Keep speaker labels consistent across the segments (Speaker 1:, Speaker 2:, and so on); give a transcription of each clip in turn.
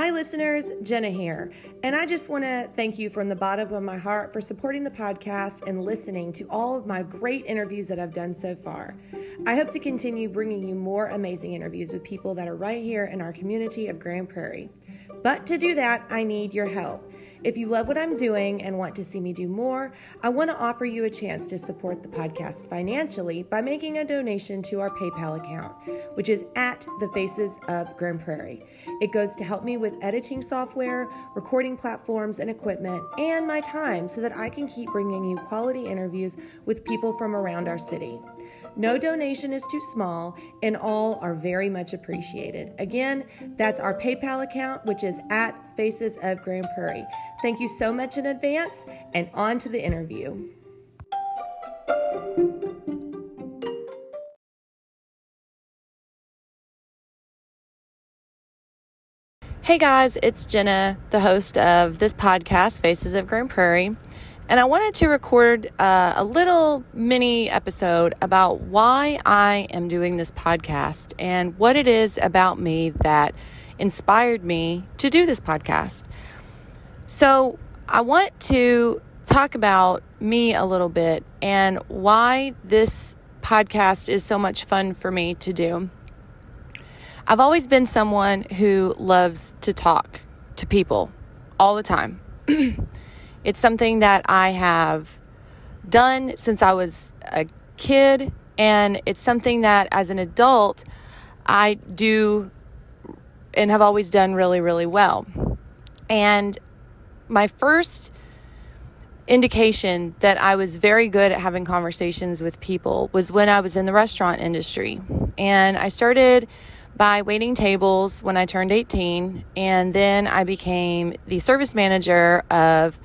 Speaker 1: Hi, listeners, Jenna here. And I just want to thank you from the bottom of my heart for supporting the podcast and listening to all of my great interviews that I've done so far. I hope to continue bringing you more amazing interviews with people that are right here in our community of Grand Prairie. But to do that, I need your help. If you love what I'm doing and want to see me do more, I want to offer you a chance to support the podcast financially by making a donation to our PayPal account, which is at the Faces of Grand Prairie. It goes to help me with editing software, recording platforms and equipment, and my time so that I can keep bringing you quality interviews with people from around our city. No donation is too small, and all are very much appreciated. Again, that's our PayPal account, which is at Faces of Grand Prairie. Thank you so much in advance, and on to the interview. Hey guys, it's Jenna, the host of this podcast, Faces of Grand Prairie. And I wanted to record uh, a little mini episode about why I am doing this podcast and what it is about me that inspired me to do this podcast. So, I want to talk about me a little bit and why this podcast is so much fun for me to do. I've always been someone who loves to talk to people all the time. It's something that I have done since I was a kid, and it's something that as an adult I do and have always done really, really well. And my first indication that I was very good at having conversations with people was when I was in the restaurant industry. And I started by waiting tables when I turned 18, and then I became the service manager of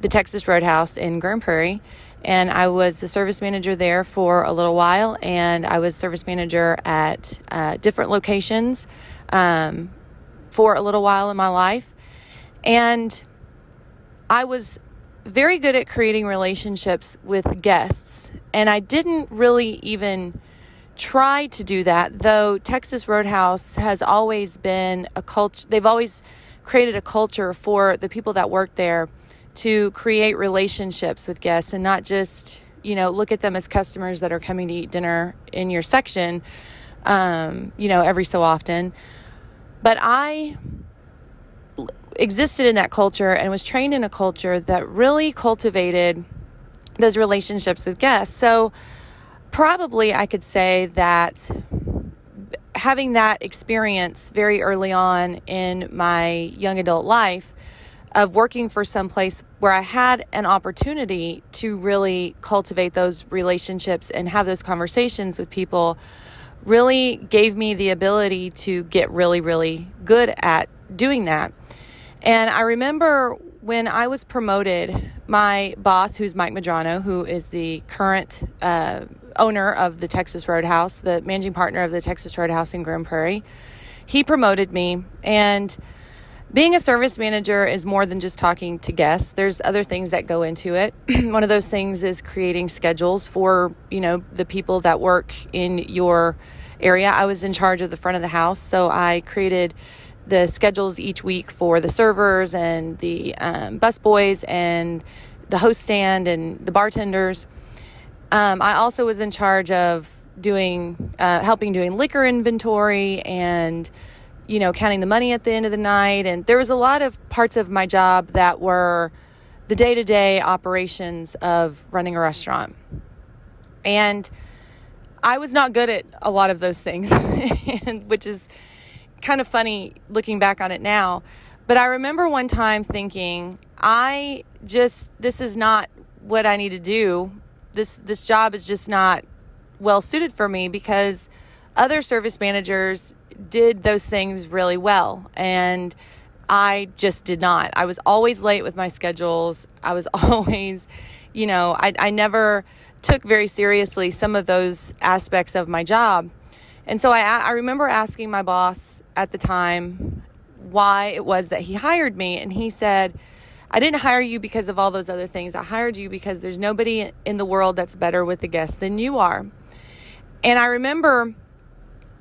Speaker 1: the Texas Roadhouse in Grand Prairie. And I was the service manager there for a little while, and I was service manager at uh, different locations um, for a little while in my life. And I was very good at creating relationships with guests, and I didn't really even try to do that, though Texas Roadhouse has always been a culture, they've always created a culture for the people that work there to create relationships with guests and not just, you know, look at them as customers that are coming to eat dinner in your section, um, you know, every so often. But I existed in that culture and was trained in a culture that really cultivated those relationships with guests. So, probably I could say that having that experience very early on in my young adult life of working for some place where I had an opportunity to really cultivate those relationships and have those conversations with people really gave me the ability to get really, really good at doing that. And I remember when I was promoted, my boss, who's Mike Madrano, who is the current uh, owner of the Texas Roadhouse, the managing partner of the Texas Roadhouse in Grand Prairie, he promoted me. And being a service manager is more than just talking to guests. There's other things that go into it. One of those things is creating schedules for, you know, the people that work in your area. I was in charge of the front of the house, so I created the schedules each week for the servers and the um, bus boys and the host stand and the bartenders. Um, I also was in charge of doing, uh, helping doing liquor inventory and you know, counting the money at the end of the night. And there was a lot of parts of my job that were the day to day operations of running a restaurant. And I was not good at a lot of those things, which is kind of funny looking back on it now. But I remember one time thinking, I just, this is not what I need to do. This, this job is just not well suited for me because other service managers did those things really well. And I just did not. I was always late with my schedules. I was always, you know, I, I never took very seriously some of those aspects of my job. And so I, I remember asking my boss at the time why it was that he hired me. And he said, I didn't hire you because of all those other things. I hired you because there's nobody in the world that's better with the guests than you are. And I remember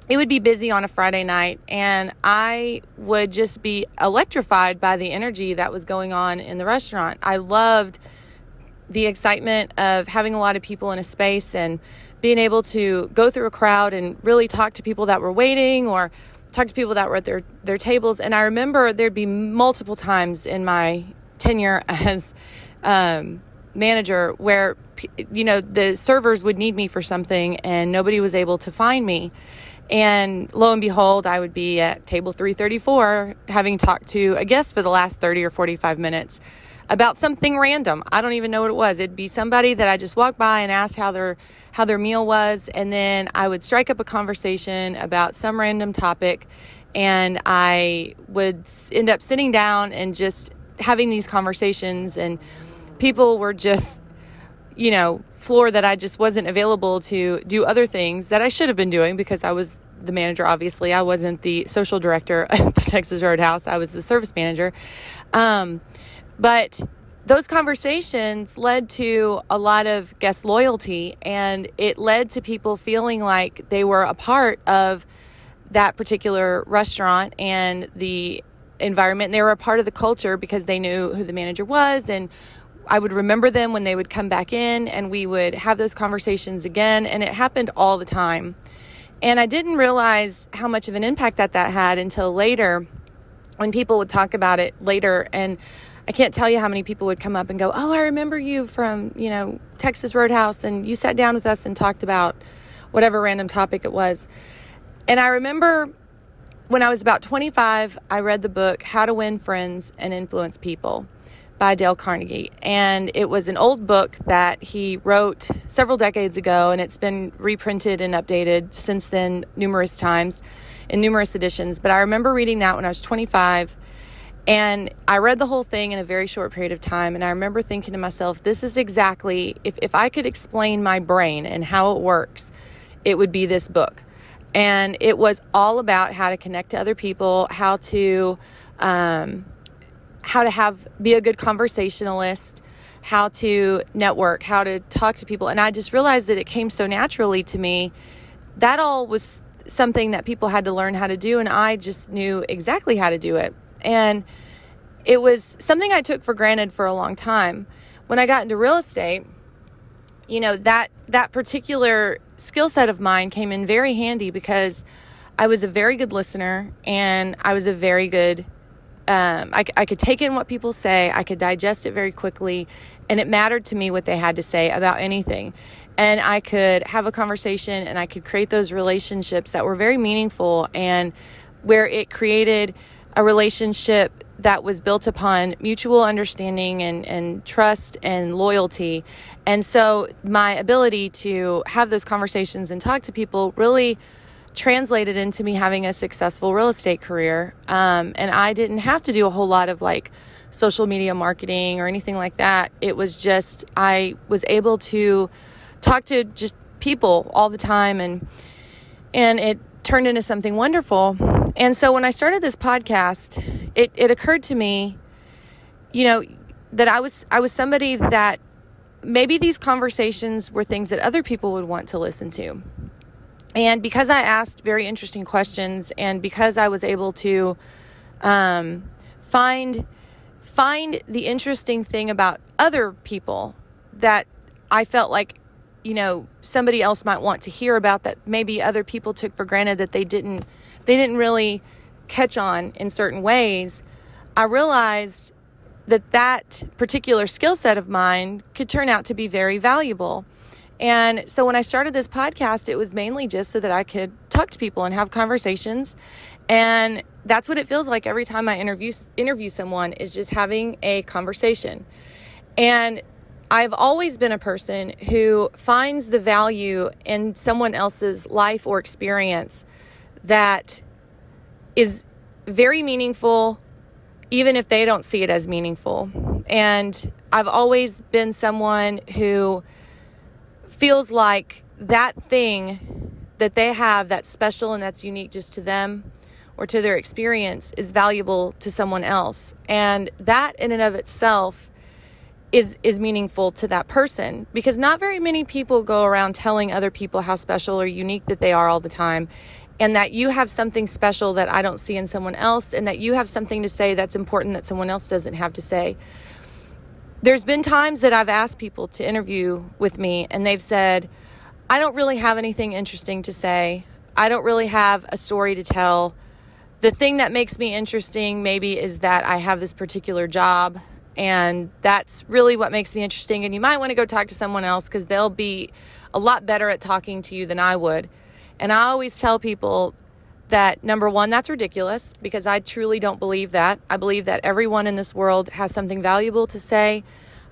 Speaker 1: it would be busy on a Friday night, and I would just be electrified by the energy that was going on in the restaurant. I loved the excitement of having a lot of people in a space and being able to go through a crowd and really talk to people that were waiting or talk to people that were at their, their tables. And I remember there'd be multiple times in my tenure as um, manager where, you know, the servers would need me for something and nobody was able to find me. And lo and behold, I would be at table 334 having talked to a guest for the last 30 or 45 minutes about something random. I don't even know what it was. It'd be somebody that I just walked by and asked how their how their meal was and then I would strike up a conversation about some random topic and I would end up sitting down and just having these conversations and people were just you know, floor that I just wasn't available to do other things that I should have been doing because I was the manager, obviously. I wasn't the social director at the Texas Roadhouse, I was the service manager. Um, but those conversations led to a lot of guest loyalty and it led to people feeling like they were a part of that particular restaurant and the environment. And they were a part of the culture because they knew who the manager was and I would remember them when they would come back in and we would have those conversations again. And it happened all the time. And I didn't realize how much of an impact that that had until later when people would talk about it later. And I can't tell you how many people would come up and go, Oh, I remember you from, you know, Texas Roadhouse. And you sat down with us and talked about whatever random topic it was. And I remember when I was about 25, I read the book How to Win Friends and Influence People by Dale Carnegie. And it was an old book that he wrote several decades ago, and it's been reprinted and updated since then numerous times in numerous editions. But I remember reading that when I was 25. And I read the whole thing in a very short period of time. And I remember thinking to myself, this is exactly, if, if I could explain my brain and how it works, it would be this book. And it was all about how to connect to other people, how to, um, how to have be a good conversationalist, how to network, how to talk to people. And I just realized that it came so naturally to me. That all was something that people had to learn how to do and I just knew exactly how to do it. And it was something I took for granted for a long time. When I got into real estate, you know, that that particular skill set of mine came in very handy because I was a very good listener and I was a very good um, I, I could take in what people say, I could digest it very quickly, and it mattered to me what they had to say about anything. And I could have a conversation and I could create those relationships that were very meaningful and where it created a relationship that was built upon mutual understanding and, and trust and loyalty. And so my ability to have those conversations and talk to people really translated into me having a successful real estate career. Um, and I didn't have to do a whole lot of like social media marketing or anything like that. It was just, I was able to talk to just people all the time and, and it turned into something wonderful. And so when I started this podcast, it, it occurred to me, you know, that I was, I was somebody that maybe these conversations were things that other people would want to listen to. And because I asked very interesting questions, and because I was able to um, find find the interesting thing about other people that I felt like you know somebody else might want to hear about that maybe other people took for granted that they didn't they didn't really catch on in certain ways i realized that that particular skill set of mine could turn out to be very valuable and so when I started this podcast, it was mainly just so that I could talk to people and have conversations. And that's what it feels like every time I interview interview someone is just having a conversation. And I've always been a person who finds the value in someone else's life or experience that is very meaningful even if they don't see it as meaningful. And I've always been someone who feels like that thing that they have that's special and that's unique just to them or to their experience is valuable to someone else. And that in and of itself is is meaningful to that person because not very many people go around telling other people how special or unique that they are all the time and that you have something special that I don't see in someone else and that you have something to say that's important that someone else doesn't have to say. There's been times that I've asked people to interview with me and they've said, I don't really have anything interesting to say. I don't really have a story to tell. The thing that makes me interesting maybe is that I have this particular job and that's really what makes me interesting. And you might want to go talk to someone else because they'll be a lot better at talking to you than I would. And I always tell people that number one, that's ridiculous because I truly don't believe that. I believe that everyone in this world has something valuable to say.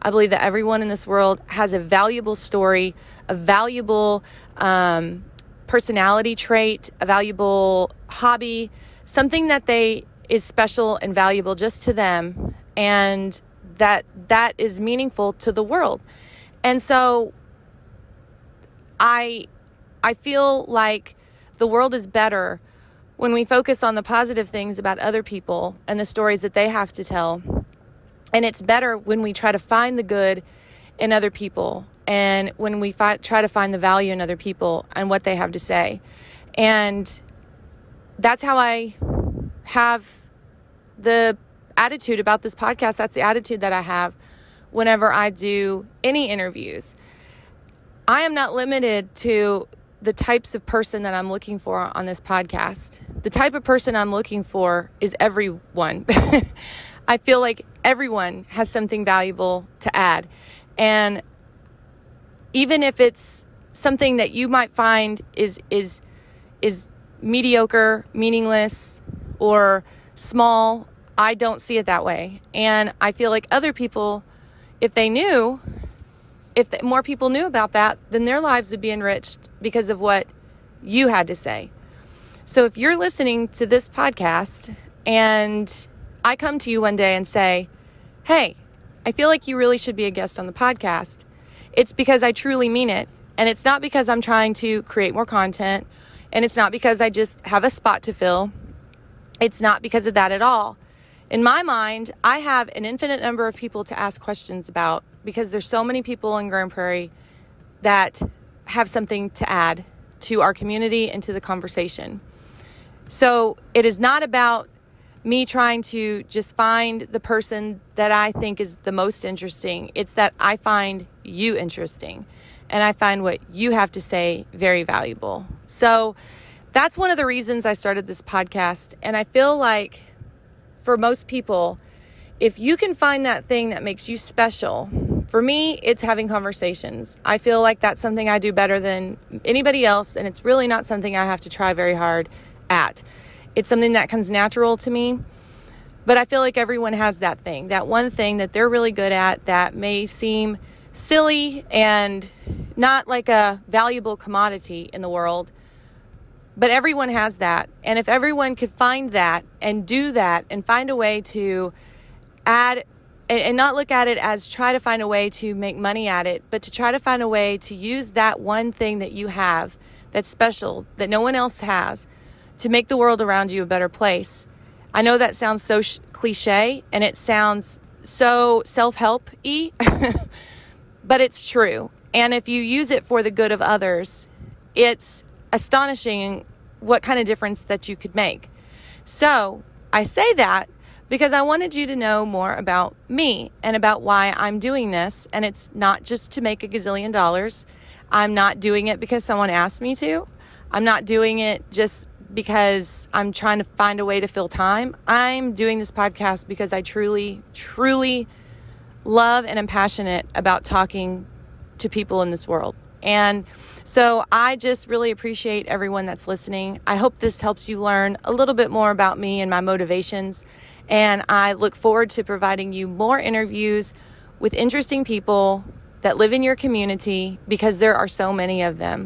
Speaker 1: I believe that everyone in this world has a valuable story, a valuable um, personality trait, a valuable hobby, something that they is special and valuable just to them. And that that is meaningful to the world. And so I I feel like the world is better when we focus on the positive things about other people and the stories that they have to tell. And it's better when we try to find the good in other people and when we fi- try to find the value in other people and what they have to say. And that's how I have the attitude about this podcast. That's the attitude that I have whenever I do any interviews. I am not limited to the types of person that I'm looking for on this podcast. The type of person I'm looking for is everyone. I feel like everyone has something valuable to add. And even if it's something that you might find is is is mediocre, meaningless, or small I don't see it that way. And I feel like other people, if they knew, if more people knew about that, then their lives would be enriched because of what you had to say. So if you're listening to this podcast and I come to you one day and say, Hey, I feel like you really should be a guest on the podcast, it's because I truly mean it. And it's not because I'm trying to create more content. And it's not because I just have a spot to fill. It's not because of that at all in my mind, I have an infinite number of people to ask questions about because there's so many people in Grand Prairie that have something to add to our community and to the conversation. So it is not about me trying to just find the person that I think is the most interesting. It's that I find you interesting and I find what you have to say very valuable. So that's one of the reasons I started this podcast. And I feel like for most people, if you can find that thing that makes you special, for me, it's having conversations. I feel like that's something I do better than anybody else, and it's really not something I have to try very hard at. It's something that comes natural to me. But I feel like everyone has that thing, that one thing that they're really good at that may seem silly and not like a valuable commodity in the world but everyone has that. And if everyone could find that and do that and find a way to add and, not look at it as try to find a way to make money at it, but to try to find a way to use that one thing that you have that's special, that no one else has, to make the world around you a better place. I know that sounds so sh- cliche and it sounds so self help y, but it's true. And if you use it for the good of others, it's astonishing what kind of difference that you could make. So I say that because I wanted you to know more about me and about why I'm doing this. And it's not just to make a gazillion dollars. I'm not doing it because someone asked me to. I'm not doing it just because I'm trying to find a way to fill time. I'm doing this podcast because I truly, truly love and am passionate about talking to people in this world. And so I just really appreciate everyone that's listening. I hope this helps you learn a little bit more about me and my motivations. And I look forward to providing you more interviews with interesting people that live in your community because there are so many of them.